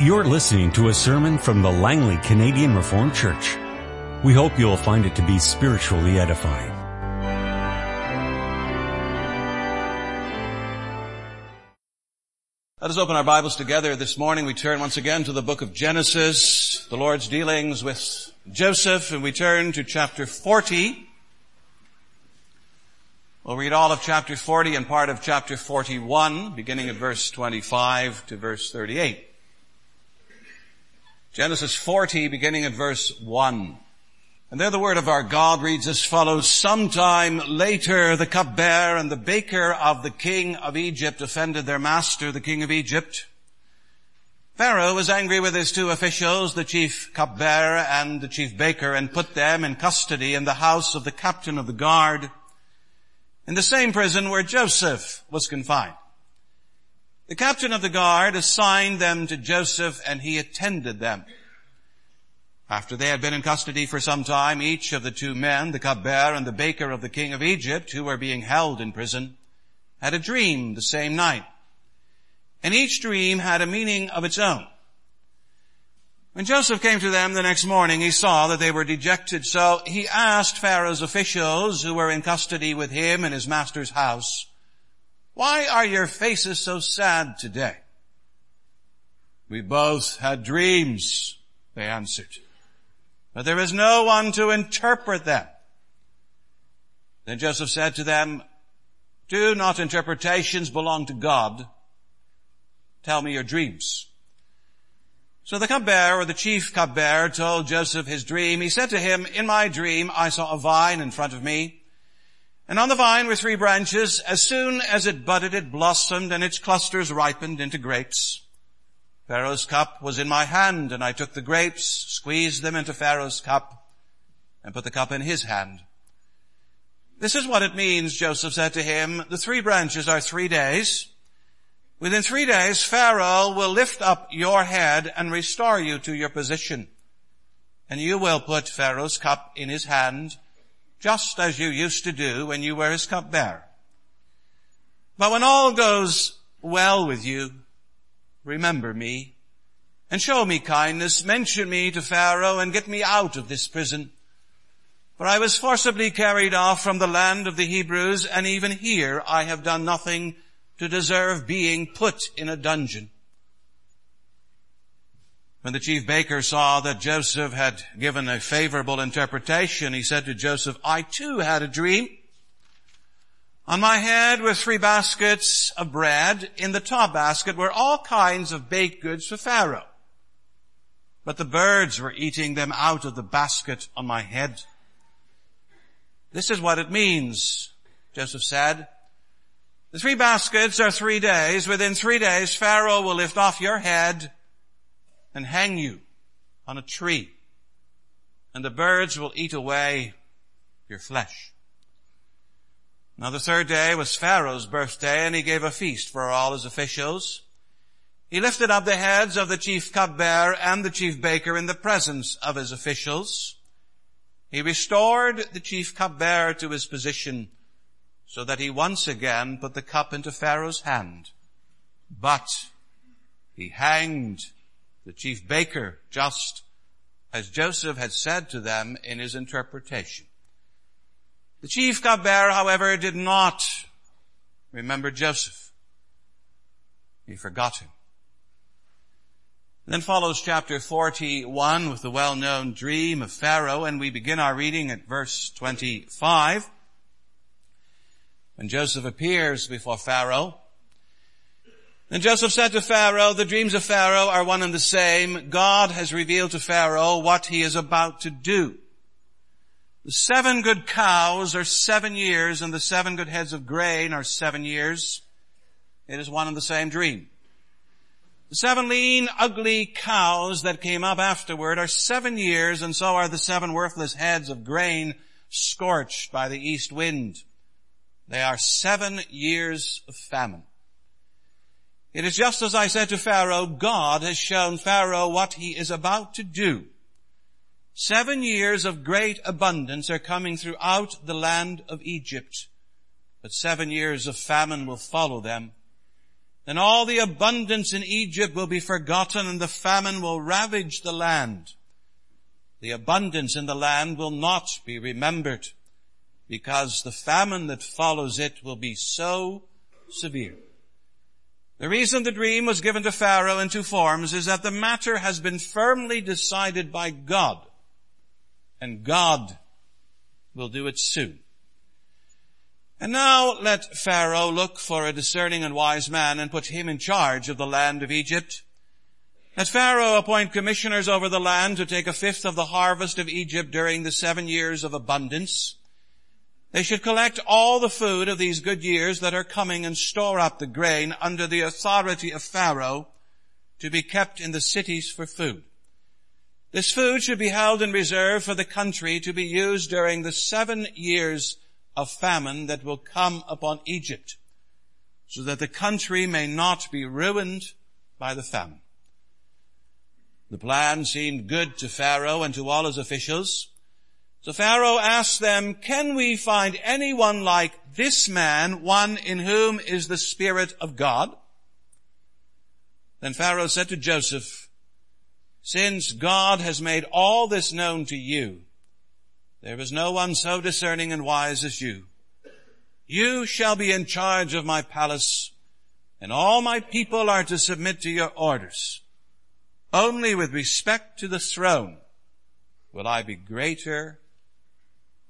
You're listening to a sermon from the Langley Canadian Reformed Church. We hope you'll find it to be spiritually edifying. Let us open our Bibles together this morning. We turn once again to the book of Genesis, the Lord's dealings with Joseph, and we turn to chapter 40. We'll read all of chapter 40 and part of chapter 41, beginning at verse 25 to verse 38. Genesis 40, beginning at verse 1. And there the word of our God reads as follows, Sometime later the cupbearer and the baker of the king of Egypt offended their master, the king of Egypt. Pharaoh was angry with his two officials, the chief cupbearer and the chief baker, and put them in custody in the house of the captain of the guard, in the same prison where Joseph was confined. The captain of the guard assigned them to Joseph and he attended them. After they had been in custody for some time, each of the two men, the cupbearer and the baker of the king of Egypt, who were being held in prison, had a dream the same night. And each dream had a meaning of its own. When Joseph came to them the next morning, he saw that they were dejected, so he asked Pharaoh's officials who were in custody with him in his master's house, why are your faces so sad today? We both had dreams, they answered, but there is no one to interpret them. Then Joseph said to them, do not interpretations belong to God? Tell me your dreams. So the cupbearer, or the chief cupbearer, told Joseph his dream. He said to him, in my dream I saw a vine in front of me, and on the vine were three branches. As soon as it budded, it blossomed and its clusters ripened into grapes. Pharaoh's cup was in my hand and I took the grapes, squeezed them into Pharaoh's cup and put the cup in his hand. This is what it means, Joseph said to him. The three branches are three days. Within three days, Pharaoh will lift up your head and restore you to your position. And you will put Pharaoh's cup in his hand just as you used to do when you were his cupbearer. But when all goes well with you, remember me and show me kindness, mention me to Pharaoh and get me out of this prison. For I was forcibly carried off from the land of the Hebrews and even here I have done nothing to deserve being put in a dungeon. When the chief baker saw that Joseph had given a favorable interpretation, he said to Joseph, I too had a dream. On my head were three baskets of bread. In the top basket were all kinds of baked goods for Pharaoh. But the birds were eating them out of the basket on my head. This is what it means, Joseph said. The three baskets are three days. Within three days, Pharaoh will lift off your head and hang you on a tree, and the birds will eat away your flesh. Now the third day was Pharaoh's birthday, and he gave a feast for all his officials. He lifted up the heads of the chief cupbearer and the chief baker in the presence of his officials. He restored the chief cupbearer to his position so that he once again put the cup into Pharaoh's hand. But he hanged the chief baker, just as Joseph had said to them in his interpretation. The chief cupbearer, however, did not remember Joseph. He forgot him. Then follows chapter 41 with the well-known dream of Pharaoh, and we begin our reading at verse 25. When Joseph appears before Pharaoh, and Joseph said to Pharaoh, the dreams of Pharaoh are one and the same. God has revealed to Pharaoh what he is about to do. The seven good cows are seven years and the seven good heads of grain are seven years. It is one and the same dream. The seven lean, ugly cows that came up afterward are seven years and so are the seven worthless heads of grain scorched by the east wind. They are seven years of famine. It is just as I said to Pharaoh, God has shown Pharaoh what he is about to do. Seven years of great abundance are coming throughout the land of Egypt, but seven years of famine will follow them. then all the abundance in Egypt will be forgotten and the famine will ravage the land. The abundance in the land will not be remembered because the famine that follows it will be so severe. The reason the dream was given to Pharaoh in two forms is that the matter has been firmly decided by God and God will do it soon. And now let Pharaoh look for a discerning and wise man and put him in charge of the land of Egypt. Let Pharaoh appoint commissioners over the land to take a fifth of the harvest of Egypt during the seven years of abundance. They should collect all the food of these good years that are coming and store up the grain under the authority of Pharaoh to be kept in the cities for food. This food should be held in reserve for the country to be used during the seven years of famine that will come upon Egypt, so that the country may not be ruined by the famine. The plan seemed good to Pharaoh and to all his officials. So Pharaoh asked them, can we find anyone like this man, one in whom is the Spirit of God? Then Pharaoh said to Joseph, since God has made all this known to you, there is no one so discerning and wise as you. You shall be in charge of my palace and all my people are to submit to your orders. Only with respect to the throne will I be greater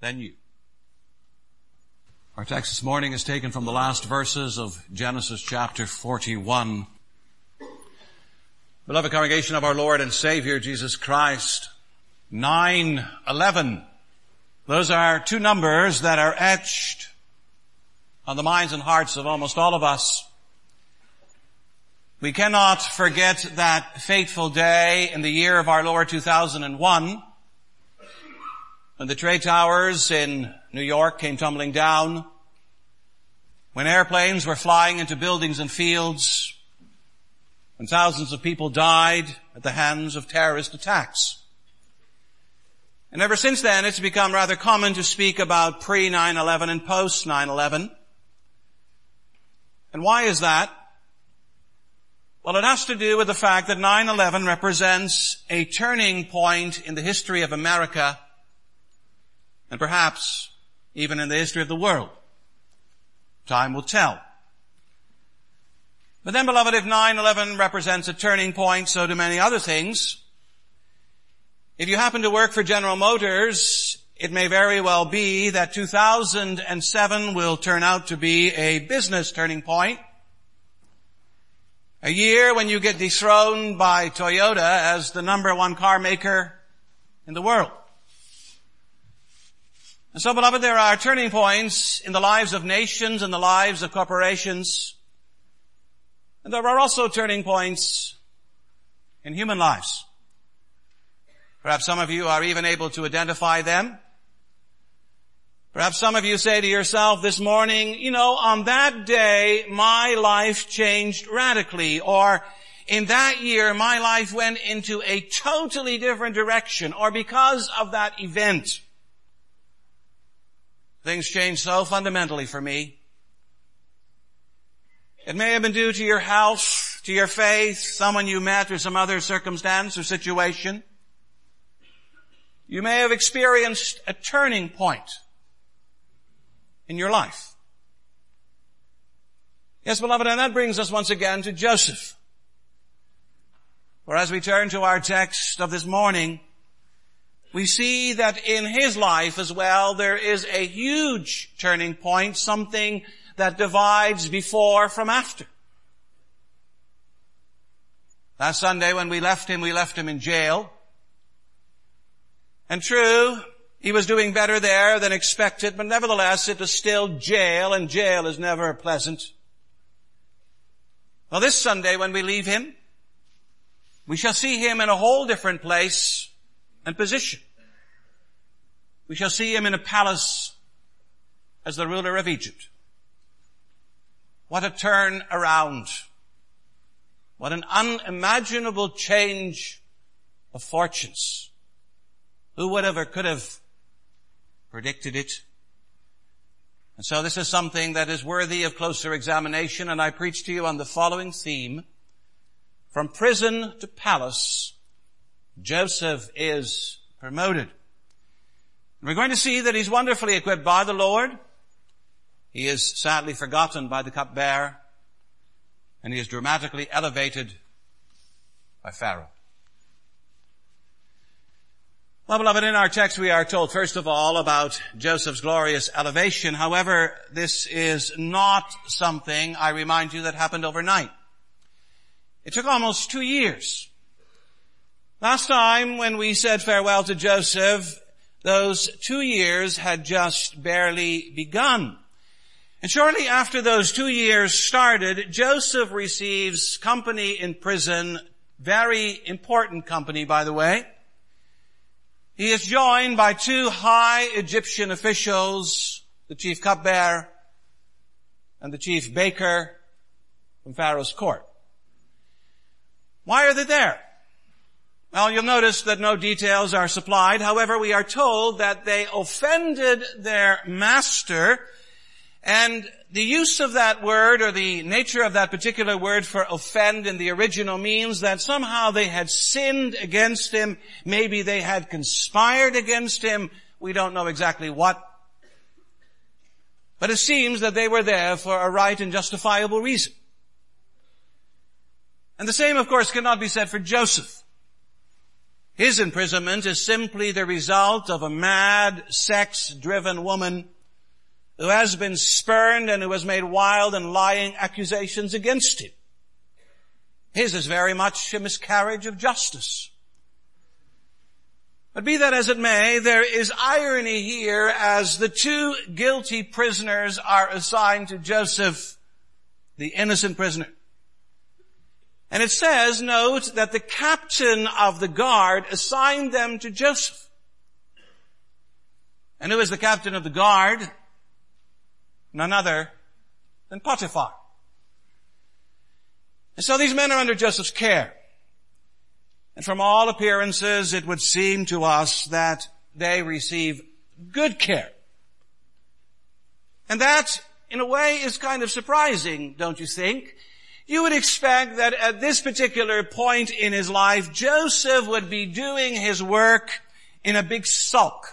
than you. Our text this morning is taken from the last verses of Genesis chapter 41. Beloved congregation of our Lord and Savior Jesus Christ, 9, 11 those are two numbers that are etched on the minds and hearts of almost all of us. We cannot forget that fateful day in the year of our Lord 2001 when the trade towers in New York came tumbling down, when airplanes were flying into buildings and fields, when thousands of people died at the hands of terrorist attacks. And ever since then, it's become rather common to speak about pre-9-11 and post-9-11. And why is that? Well, it has to do with the fact that 9-11 represents a turning point in the history of America and perhaps even in the history of the world. Time will tell. But then beloved, if 9-11 represents a turning point, so do many other things. If you happen to work for General Motors, it may very well be that 2007 will turn out to be a business turning point. A year when you get dethroned by Toyota as the number one car maker in the world. And so beloved, there are turning points in the lives of nations and the lives of corporations. And there are also turning points in human lives. Perhaps some of you are even able to identify them. Perhaps some of you say to yourself this morning, you know, on that day, my life changed radically, or in that year, my life went into a totally different direction, or because of that event, things changed so fundamentally for me. It may have been due to your health, to your faith, someone you met, or some other circumstance or situation. You may have experienced a turning point in your life. Yes, beloved, and that brings us once again to Joseph. For as we turn to our text of this morning, we see that in his life as well, there is a huge turning point, something that divides before from after. Last Sunday when we left him, we left him in jail. And true, he was doing better there than expected, but nevertheless it was still jail, and jail is never pleasant. Well, this Sunday when we leave him, we shall see him in a whole different place and position. We shall see him in a palace as the ruler of Egypt. What a turn around. What an unimaginable change of fortunes. Who would ever could have predicted it? And so this is something that is worthy of closer examination, and I preach to you on the following theme. From prison to palace, Joseph is promoted. We're going to see that he's wonderfully equipped by the Lord. He is sadly forgotten by the cupbearer, and he is dramatically elevated by Pharaoh. Well, beloved, in our text we are told first of all about Joseph's glorious elevation. However, this is not something, I remind you, that happened overnight. It took almost two years. Last time when we said farewell to Joseph, those two years had just barely begun. And shortly after those two years started, Joseph receives company in prison, very important company by the way. He is joined by two high Egyptian officials, the chief cupbearer and the chief baker from Pharaoh's court. Why are they there? Well, you'll notice that no details are supplied. However, we are told that they offended their master and the use of that word or the nature of that particular word for offend in the original means that somehow they had sinned against him. Maybe they had conspired against him. We don't know exactly what. But it seems that they were there for a right and justifiable reason. And the same, of course, cannot be said for Joseph. His imprisonment is simply the result of a mad, sex-driven woman who has been spurned and who has made wild and lying accusations against him. His is very much a miscarriage of justice. But be that as it may, there is irony here as the two guilty prisoners are assigned to Joseph, the innocent prisoner. And it says, note, that the captain of the guard assigned them to Joseph. And who is the captain of the guard? none other than Potiphar. And so these men are under Joseph's care. And from all appearances, it would seem to us that they receive good care. And that, in a way, is kind of surprising, don't you think? You would expect that at this particular point in his life, Joseph would be doing his work in a big sulk.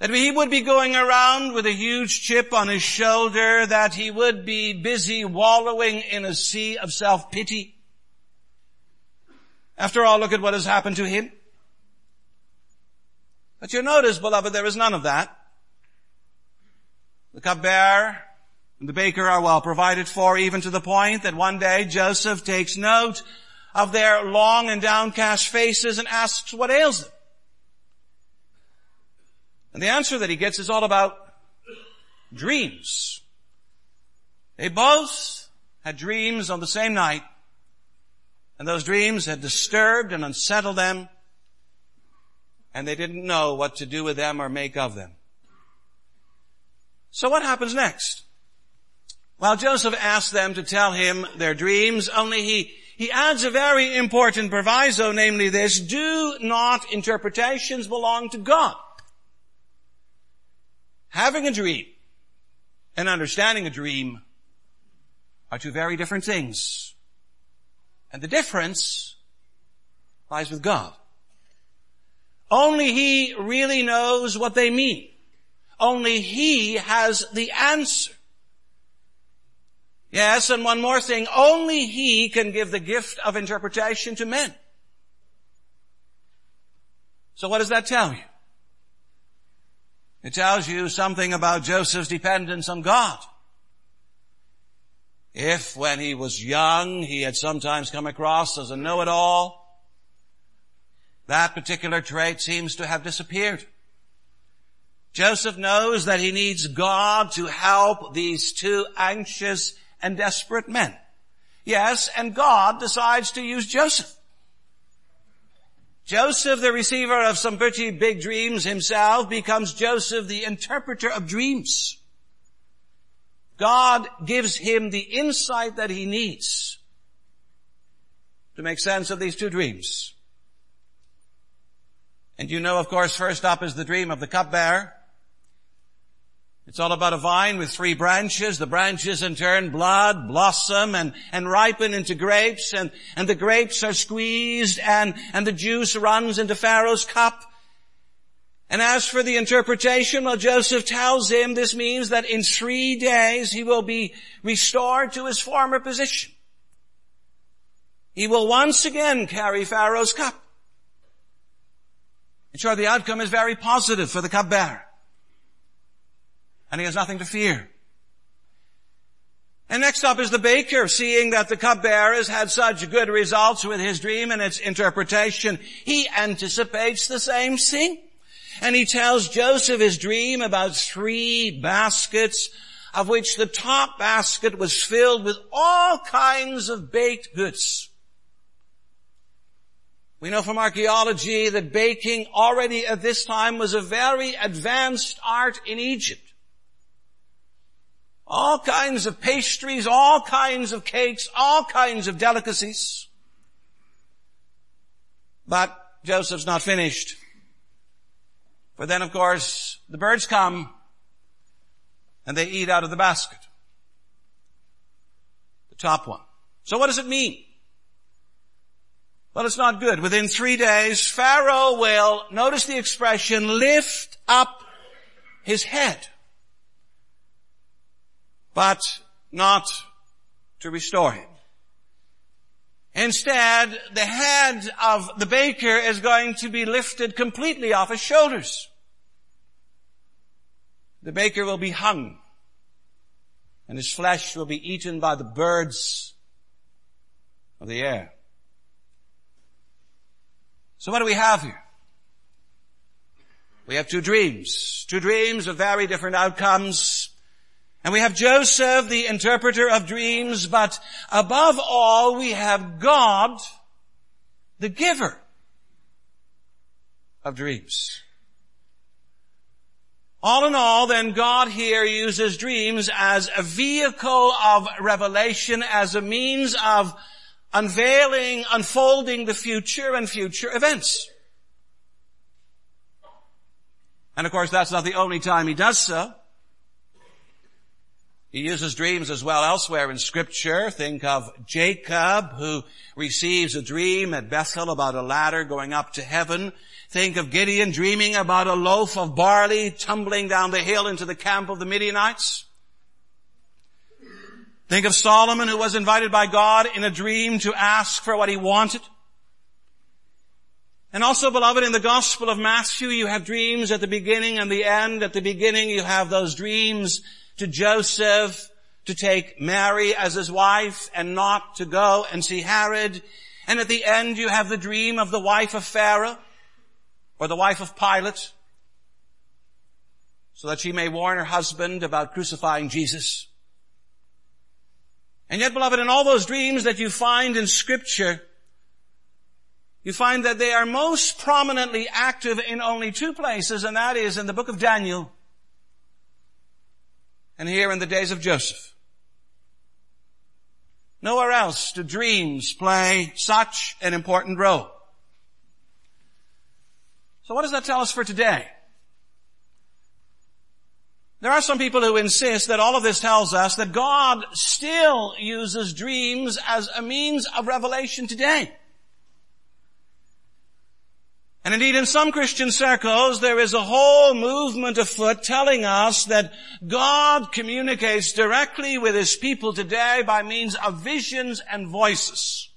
That he would be going around with a huge chip on his shoulder, that he would be busy wallowing in a sea of self-pity. After all, look at what has happened to him. But you notice, beloved, there is none of that. The cupbearer the baker are well provided for, even to the point that one day Joseph takes note of their long and downcast faces and asks what ails them. And the answer that he gets is all about dreams. They both had dreams on the same night, and those dreams had disturbed and unsettled them, and they didn't know what to do with them or make of them. So what happens next? Well, Joseph asks them to tell him their dreams, only he, he adds a very important proviso, namely this, do not interpretations belong to God having a dream and understanding a dream are two very different things. And the difference lies with God. Only He really knows what they mean. Only He has the answer. Yes, and one more thing, only He can give the gift of interpretation to men. So what does that tell you? It tells you something about Joseph's dependence on God. If when he was young he had sometimes come across as a know-it-all, that particular trait seems to have disappeared. Joseph knows that he needs God to help these two anxious and desperate men. Yes, and God decides to use Joseph. Joseph, the receiver of some pretty big dreams himself, becomes Joseph, the interpreter of dreams. God gives him the insight that he needs to make sense of these two dreams. And you know, of course, first up is the dream of the cupbearer. It's all about a vine with three branches. The branches in turn blood, blossom, and, and ripen into grapes, and, and the grapes are squeezed, and, and the juice runs into Pharaoh's cup. And as for the interpretation, well, Joseph tells him this means that in three days he will be restored to his former position. He will once again carry Pharaoh's cup. And sure, the outcome is very positive for the cupbearer and he has nothing to fear. And next up is the baker, seeing that the cupbearer has had such good results with his dream and its interpretation. He anticipates the same thing. And he tells Joseph his dream about three baskets, of which the top basket was filled with all kinds of baked goods. We know from archaeology that baking already at this time was a very advanced art in Egypt. All kinds of pastries, all kinds of cakes, all kinds of delicacies. But Joseph's not finished. For then of course the birds come and they eat out of the basket. The top one. So what does it mean? Well, it's not good. Within three days, Pharaoh will, notice the expression, lift up his head but not to restore him. Instead, the head of the baker is going to be lifted completely off his shoulders. The baker will be hung and his flesh will be eaten by the birds of the air. So what do we have here? We have two dreams. Two dreams of very different outcomes. And we have Joseph, the interpreter of dreams, but above all, we have God, the giver of dreams. All in all, then God here uses dreams as a vehicle of revelation, as a means of unveiling, unfolding the future and future events. And of course, that's not the only time he does so. He uses dreams as well elsewhere in scripture. Think of Jacob who receives a dream at Bethel about a ladder going up to heaven. Think of Gideon dreaming about a loaf of barley tumbling down the hill into the camp of the Midianites. Think of Solomon who was invited by God in a dream to ask for what he wanted. And also, beloved, in the Gospel of Matthew, you have dreams at the beginning and the end. At the beginning, you have those dreams to Joseph to take Mary as his wife and not to go and see Herod. And at the end you have the dream of the wife of Pharaoh or the wife of Pilate so that she may warn her husband about crucifying Jesus. And yet, beloved, in all those dreams that you find in scripture, you find that they are most prominently active in only two places, and that is in the book of Daniel and here in the days of Joseph. Nowhere else do dreams play such an important role. So what does that tell us for today? There are some people who insist that all of this tells us that God still uses dreams as a means of revelation today. And indeed in some Christian circles there is a whole movement afoot telling us that God communicates directly with His people today by means of visions and voices.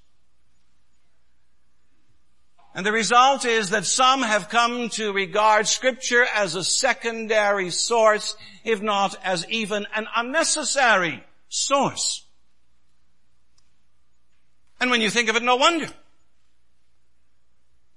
And the result is that some have come to regard scripture as a secondary source, if not as even an unnecessary source. And when you think of it, no wonder.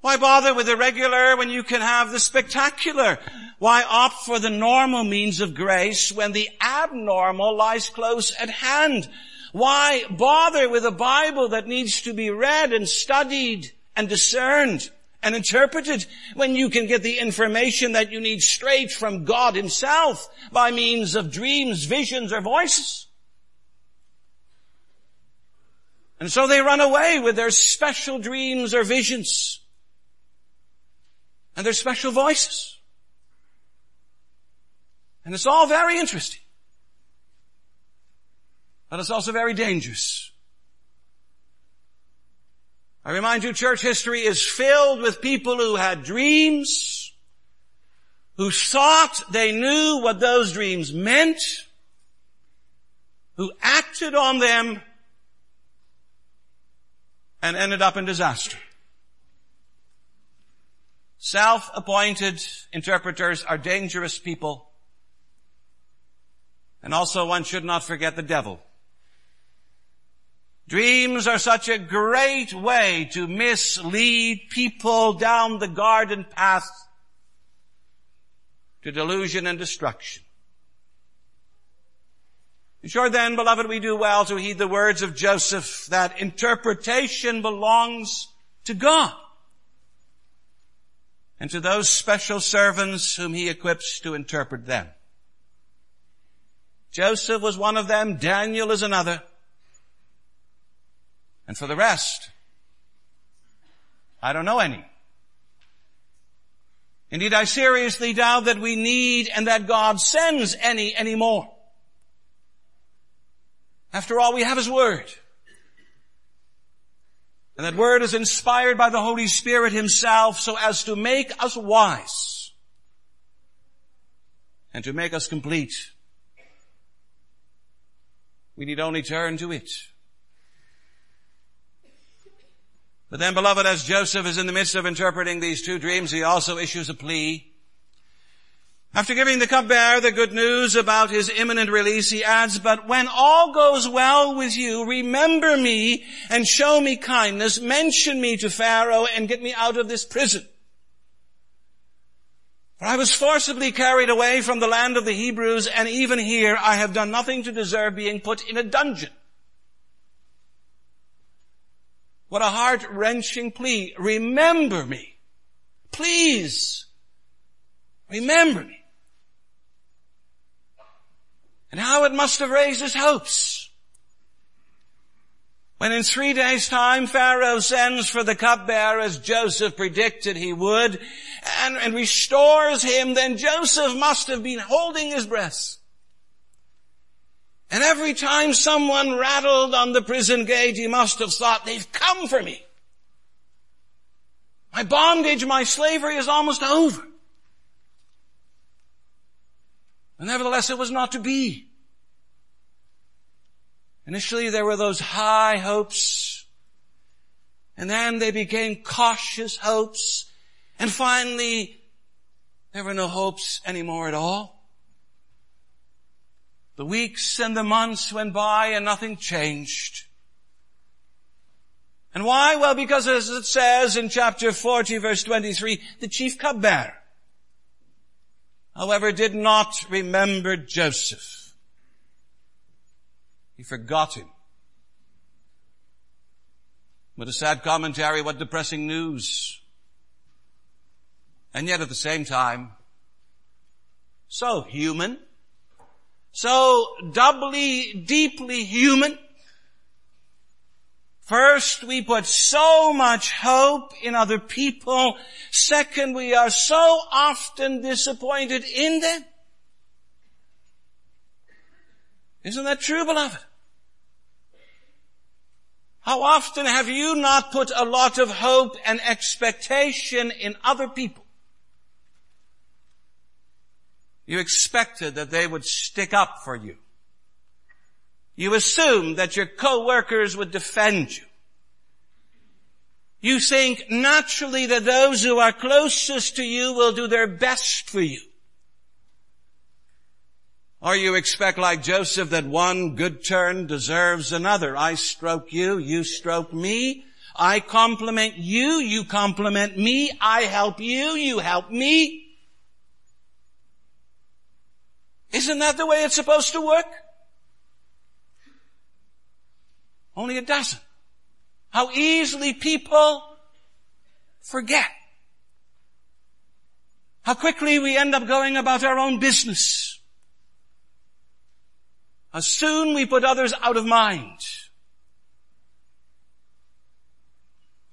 Why bother with the regular when you can have the spectacular? Why opt for the normal means of grace when the abnormal lies close at hand? Why bother with a Bible that needs to be read and studied and discerned and interpreted when you can get the information that you need straight from God himself by means of dreams, visions, or voices? And so they run away with their special dreams or visions and their special voices. And it's all very interesting. But it's also very dangerous. I remind you, church history is filled with people who had dreams, who thought they knew what those dreams meant, who acted on them, and ended up in disaster. Self-appointed interpreters are dangerous people. And also one should not forget the devil. Dreams are such a great way to mislead people down the garden path to delusion and destruction. Sure then, beloved, we do well to heed the words of Joseph that interpretation belongs to God and to those special servants whom he equips to interpret them. Joseph was one of them, Daniel is another. And for the rest, I don't know any. Indeed, I seriously doubt that we need and that God sends any anymore. After all, we have His Word. And that word is inspired by the Holy Spirit himself so as to make us wise and to make us complete. We need only turn to it. But then beloved, as Joseph is in the midst of interpreting these two dreams, he also issues a plea after giving the cupbearer the good news about his imminent release, he adds, but when all goes well with you, remember me and show me kindness, mention me to Pharaoh and get me out of this prison. For I was forcibly carried away from the land of the Hebrews and even here I have done nothing to deserve being put in a dungeon. What a heart-wrenching plea. Remember me. Please. Remember me. And how it must have raised his hopes. When in three days time Pharaoh sends for the cupbearer as Joseph predicted he would and, and restores him, then Joseph must have been holding his breath. And every time someone rattled on the prison gate, he must have thought, they've come for me. My bondage, my slavery is almost over. And nevertheless, it was not to be. Initially, there were those high hopes, and then they became cautious hopes, and finally, there were no hopes anymore at all. The weeks and the months went by and nothing changed. And why? Well, because as it says in chapter 40 verse 23, the chief cupbearer however, did not remember Joseph. He forgot him. What a sad commentary, what depressing news. And yet at the same time, so human, so doubly, deeply human, First, we put so much hope in other people. Second, we are so often disappointed in them. Isn't that true, beloved? How often have you not put a lot of hope and expectation in other people? You expected that they would stick up for you. You assume that your co-workers would defend you. You think naturally that those who are closest to you will do their best for you. Or you expect like Joseph that one good turn deserves another. I stroke you, you stroke me. I compliment you, you compliment me. I help you, you help me. Isn't that the way it's supposed to work? Only a doesn't. How easily people forget. How quickly we end up going about our own business. How soon we put others out of mind.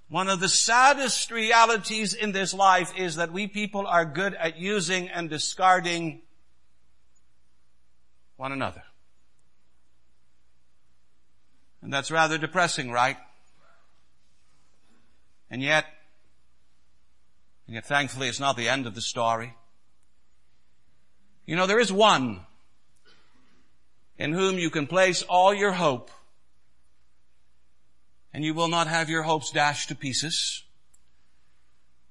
One of the saddest realities in this life is that we people are good at using and discarding one another. And that's rather depressing, right? And yet, and yet thankfully it's not the end of the story. You know, there is one in whom you can place all your hope and you will not have your hopes dashed to pieces.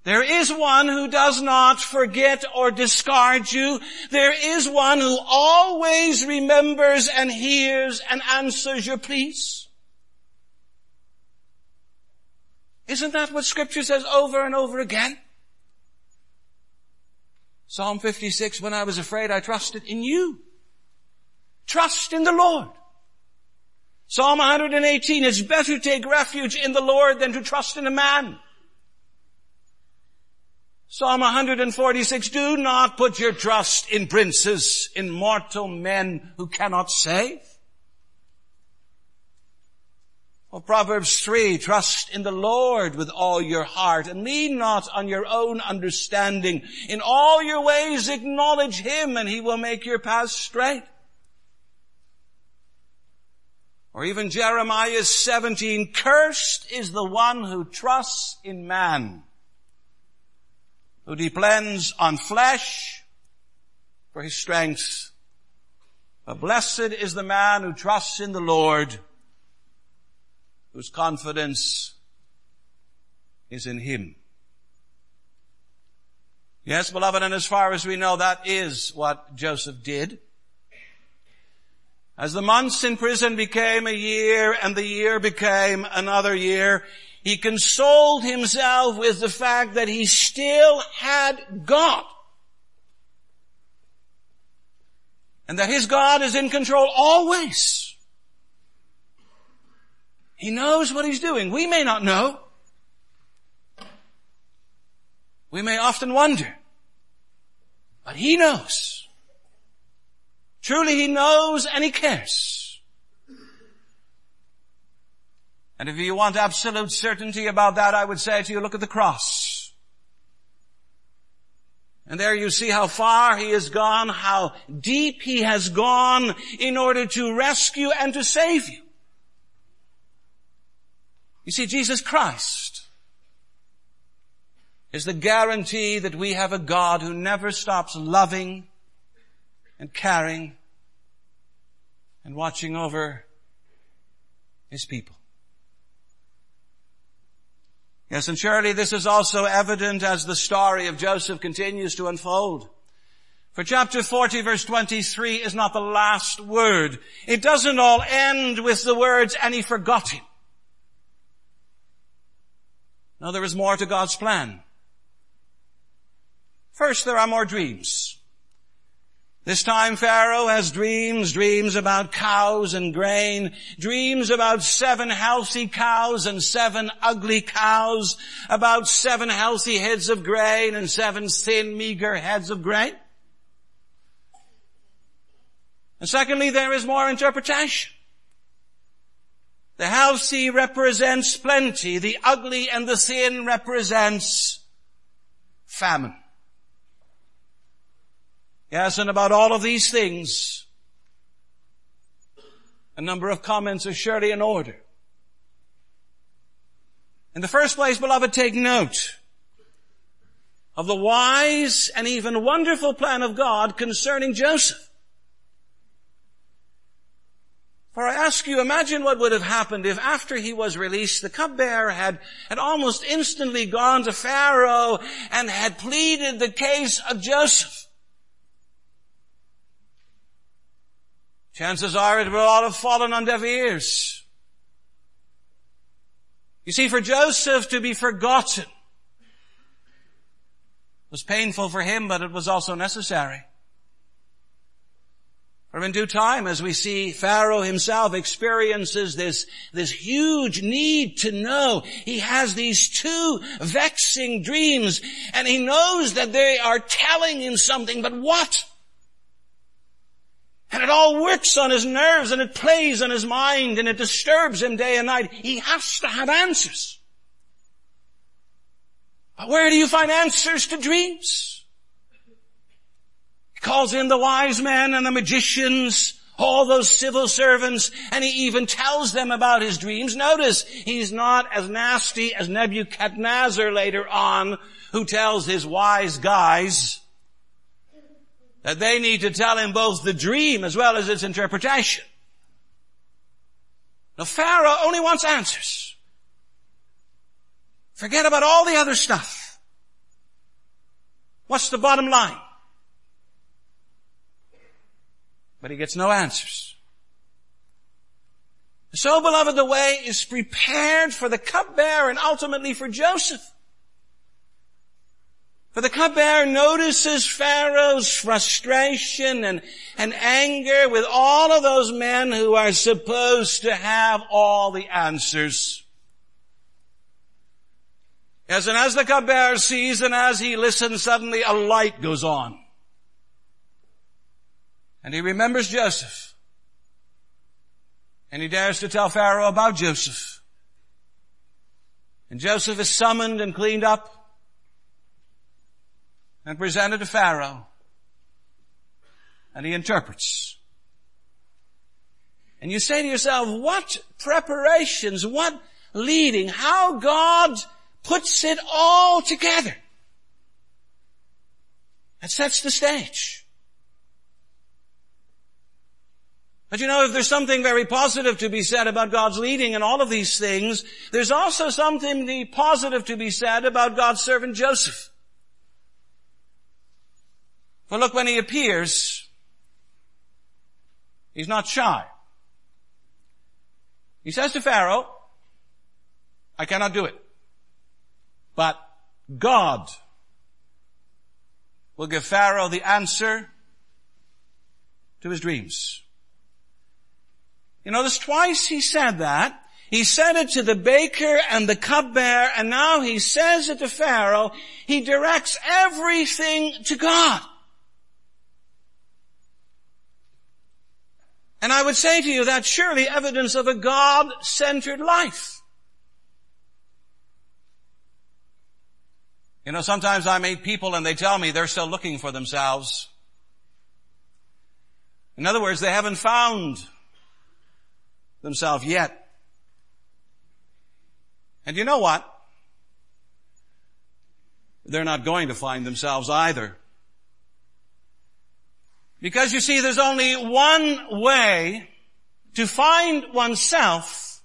There is one who does not forget or discard you. There is one who always remembers and hears and answers your pleas. Isn't that what scripture says over and over again? Psalm 56, when I was afraid, I trusted in you. Trust in the Lord. Psalm 118, it's better to take refuge in the Lord than to trust in a man. Psalm 146, do not put your trust in princes, in mortal men who cannot save. Or Proverbs 3, trust in the Lord with all your heart and lean not on your own understanding. In all your ways acknowledge Him and He will make your paths straight. Or even Jeremiah 17, cursed is the one who trusts in man, who depends on flesh for his strength. But blessed is the man who trusts in the Lord, whose confidence is in Him. Yes, beloved, and as far as we know, that is what Joseph did. As the months in prison became a year and the year became another year, he consoled himself with the fact that he still had God. And that his God is in control always. He knows what he's doing. We may not know. We may often wonder. But he knows. Truly he knows and he cares. And if you want absolute certainty about that, I would say to you, look at the cross. And there you see how far he has gone, how deep he has gone in order to rescue and to save you. You see, Jesus Christ is the guarantee that we have a God who never stops loving and caring and watching over his people. Yes, and surely this is also evident as the story of Joseph continues to unfold. For chapter 40 verse 23 is not the last word. It doesn't all end with the words, and he forgot him. No, there is more to God's plan. First, there are more dreams. This time Pharaoh has dreams, dreams about cows and grain, dreams about seven healthy cows and seven ugly cows, about seven healthy heads of grain and seven thin, meager heads of grain. And secondly, there is more interpretation. The healthy represents plenty. The ugly and the thin represents famine. Yes, and about all of these things, a number of comments are surely in order. In the first place, beloved, take note of the wise and even wonderful plan of God concerning Joseph. For I ask you, imagine what would have happened if after he was released, the cupbearer had, had almost instantly gone to Pharaoh and had pleaded the case of Joseph. Chances are it will all have fallen on deaf ears. You see, for Joseph to be forgotten was painful for him, but it was also necessary. For in due time, as we see Pharaoh himself experiences this, this huge need to know, he has these two vexing dreams, and he knows that they are telling him something, but what? And it all works on his nerves and it plays on his mind and it disturbs him day and night. He has to have answers. But where do you find answers to dreams? He calls in the wise men and the magicians, all those civil servants, and he even tells them about his dreams. Notice, he's not as nasty as Nebuchadnezzar later on, who tells his wise guys that they need to tell him both the dream as well as its interpretation. Now Pharaoh only wants answers. Forget about all the other stuff. What's the bottom line? But he gets no answers. So beloved, the way is prepared for the cupbearer and ultimately for Joseph. For the cupbearer notices Pharaoh's frustration and, and anger with all of those men who are supposed to have all the answers. Yes, and as the cupbearer sees and as he listens, suddenly a light goes on. And he remembers Joseph. And he dares to tell Pharaoh about Joseph. And Joseph is summoned and cleaned up and presented to Pharaoh. And he interprets. And you say to yourself, what preparations, what leading, how God puts it all together. That sets the stage. But you know, if there's something very positive to be said about God's leading in all of these things, there's also something positive to be said about God's servant Joseph. But look, when he appears, he's not shy. He says to Pharaoh, I cannot do it. But God will give Pharaoh the answer to his dreams. You notice twice he said that. He said it to the baker and the cupbearer, and now he says it to Pharaoh. He directs everything to God. And I would say to you that's surely evidence of a God-centered life. You know, sometimes I meet people and they tell me they're still looking for themselves. In other words, they haven't found themselves yet. And you know what? They're not going to find themselves either. Because you see, there's only one way to find oneself,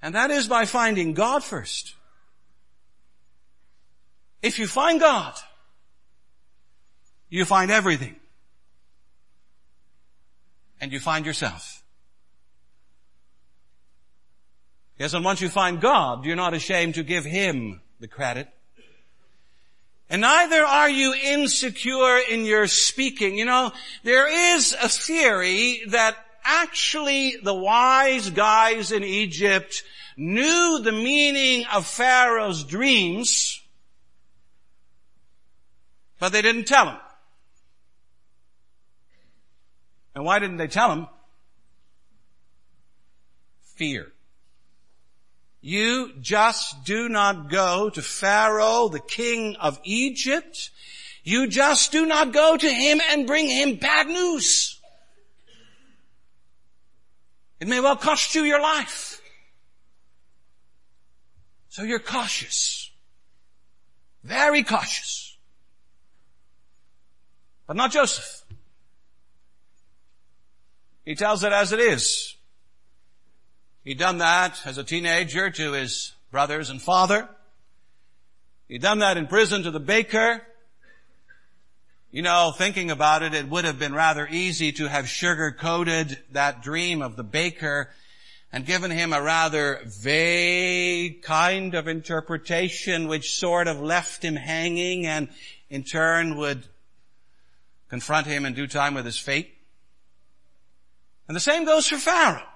and that is by finding God first. If you find God, you find everything. And you find yourself. Yes, and once you find God, you're not ashamed to give Him the credit. And neither are you insecure in your speaking. You know, there is a theory that actually the wise guys in Egypt knew the meaning of Pharaoh's dreams, but they didn't tell him. And why didn't they tell him? Fear. You just do not go to Pharaoh, the king of Egypt. You just do not go to him and bring him bad news. It may well cost you your life. So you're cautious. Very cautious. But not Joseph. He tells it as it is. He'd done that as a teenager to his brothers and father. He'd done that in prison to the baker. You know, thinking about it, it would have been rather easy to have sugar-coated that dream of the baker and given him a rather vague kind of interpretation which sort of left him hanging and in turn would confront him in due time with his fate. And the same goes for Pharaoh.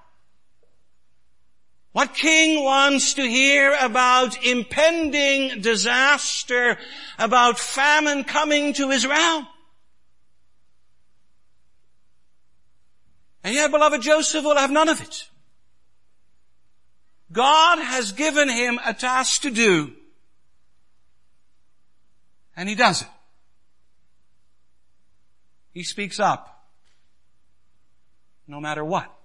What king wants to hear about impending disaster, about famine coming to his realm? And yet, beloved, Joseph will have none of it. God has given him a task to do. And he does it. He speaks up. No matter what.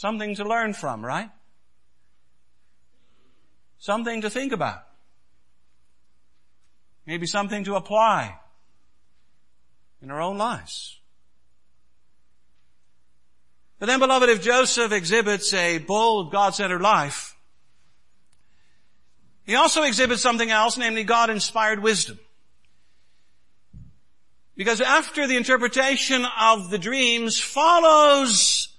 Something to learn from, right? Something to think about. Maybe something to apply in our own lives. But then beloved, if Joseph exhibits a bold, God-centered life, he also exhibits something else, namely God-inspired wisdom. Because after the interpretation of the dreams follows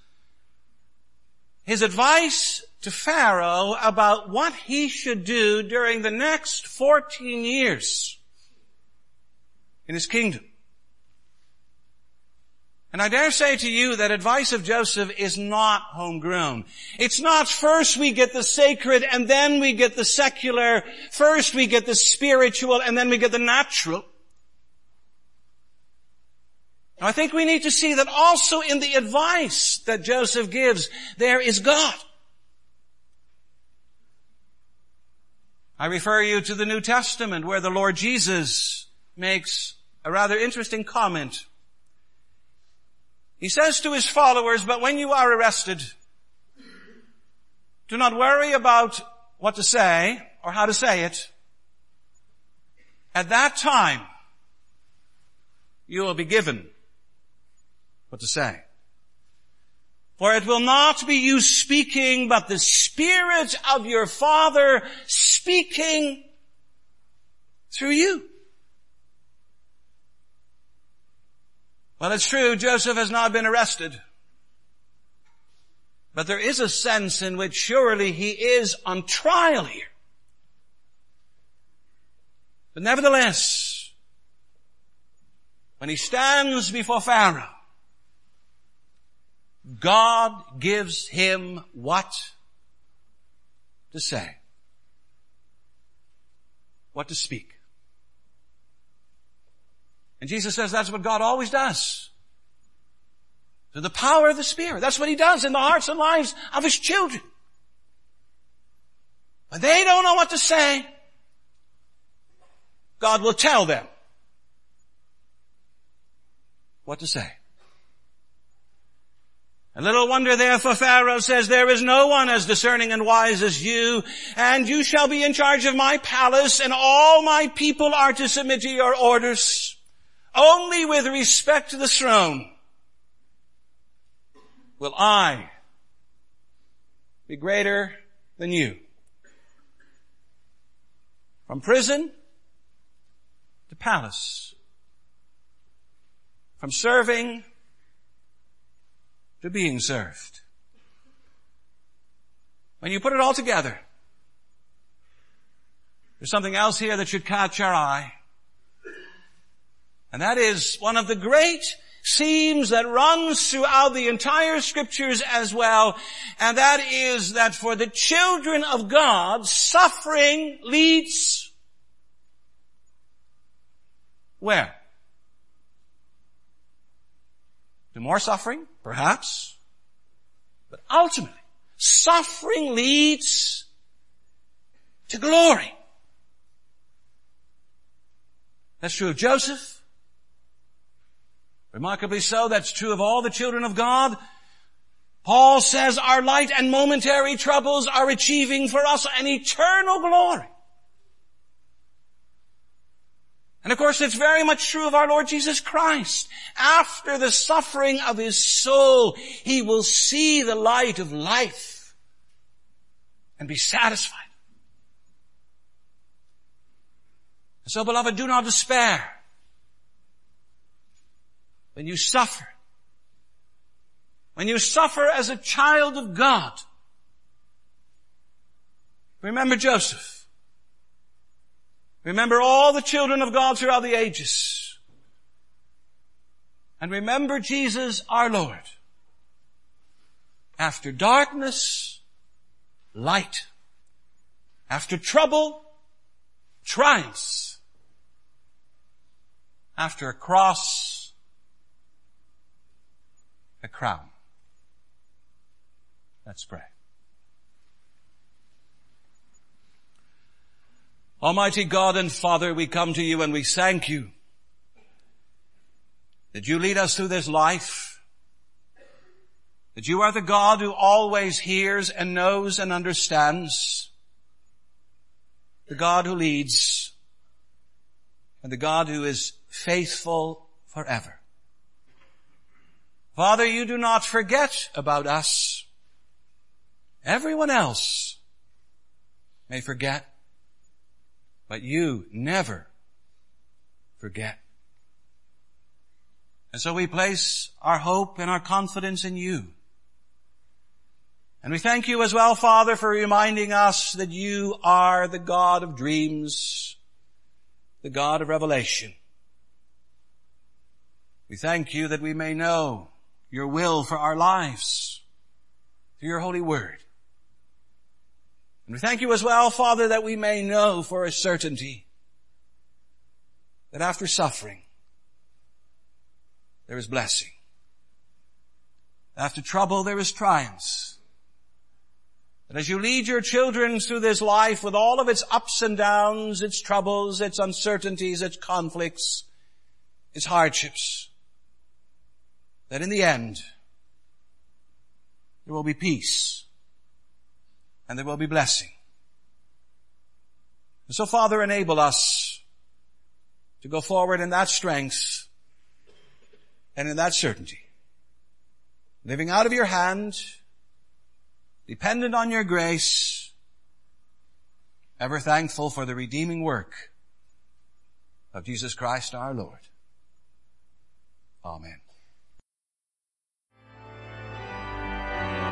his advice to Pharaoh about what he should do during the next 14 years in his kingdom. And I dare say to you that advice of Joseph is not homegrown. It's not first we get the sacred and then we get the secular, first we get the spiritual and then we get the natural. Now, I think we need to see that also in the advice that Joseph gives, there is God. I refer you to the New Testament where the Lord Jesus makes a rather interesting comment he says to his followers, but when you are arrested, do not worry about what to say or how to say it. At that time, you will be given what to say. For it will not be you speaking, but the Spirit of your Father speaking through you. Well, it's true, Joseph has not been arrested. But there is a sense in which surely he is on trial here. But nevertheless, when he stands before Pharaoh, God gives him what to say, what to speak. And Jesus says that's what God always does. Through the power of the Spirit. That's what He does in the hearts and lives of His children. When they don't know what to say, God will tell them what to say. A little wonder therefore Pharaoh says, there is no one as discerning and wise as you, and you shall be in charge of my palace, and all my people are to submit to your orders. Only with respect to the throne will I be greater than you. From prison to palace. From serving to being served. When you put it all together, there's something else here that should catch our eye. And that is one of the great themes that runs throughout the entire scriptures as well. And that is that for the children of God, suffering leads where? To more suffering? Perhaps. But ultimately, suffering leads to glory. That's true of Joseph. Remarkably so, that's true of all the children of God. Paul says our light and momentary troubles are achieving for us an eternal glory. And of course, it's very much true of our Lord Jesus Christ. After the suffering of His soul, He will see the light of life and be satisfied. And So beloved, do not despair when you suffer, when you suffer as a child of God, remember Joseph. Remember all the children of God throughout the ages. And remember Jesus our Lord. After darkness, light. After trouble, triumphs. After a cross, a crown. Let's pray. Almighty God and Father, we come to you and we thank you that you lead us through this life, that you are the God who always hears and knows and understands, the God who leads, and the God who is faithful forever. Father, you do not forget about us. Everyone else may forget, but you never forget. And so we place our hope and our confidence in you. And we thank you as well, Father, for reminding us that you are the God of dreams, the God of revelation. We thank you that we may know your will for our lives through your holy word. And we thank you as well, Father, that we may know for a certainty that after suffering, there is blessing. After trouble, there is triumph. That as you lead your children through this life with all of its ups and downs, its troubles, its uncertainties, its conflicts, its hardships, that in the end, there will be peace and there will be blessing. And so Father, enable us to go forward in that strength and in that certainty. Living out of your hand, dependent on your grace, ever thankful for the redeeming work of Jesus Christ our Lord. Amen.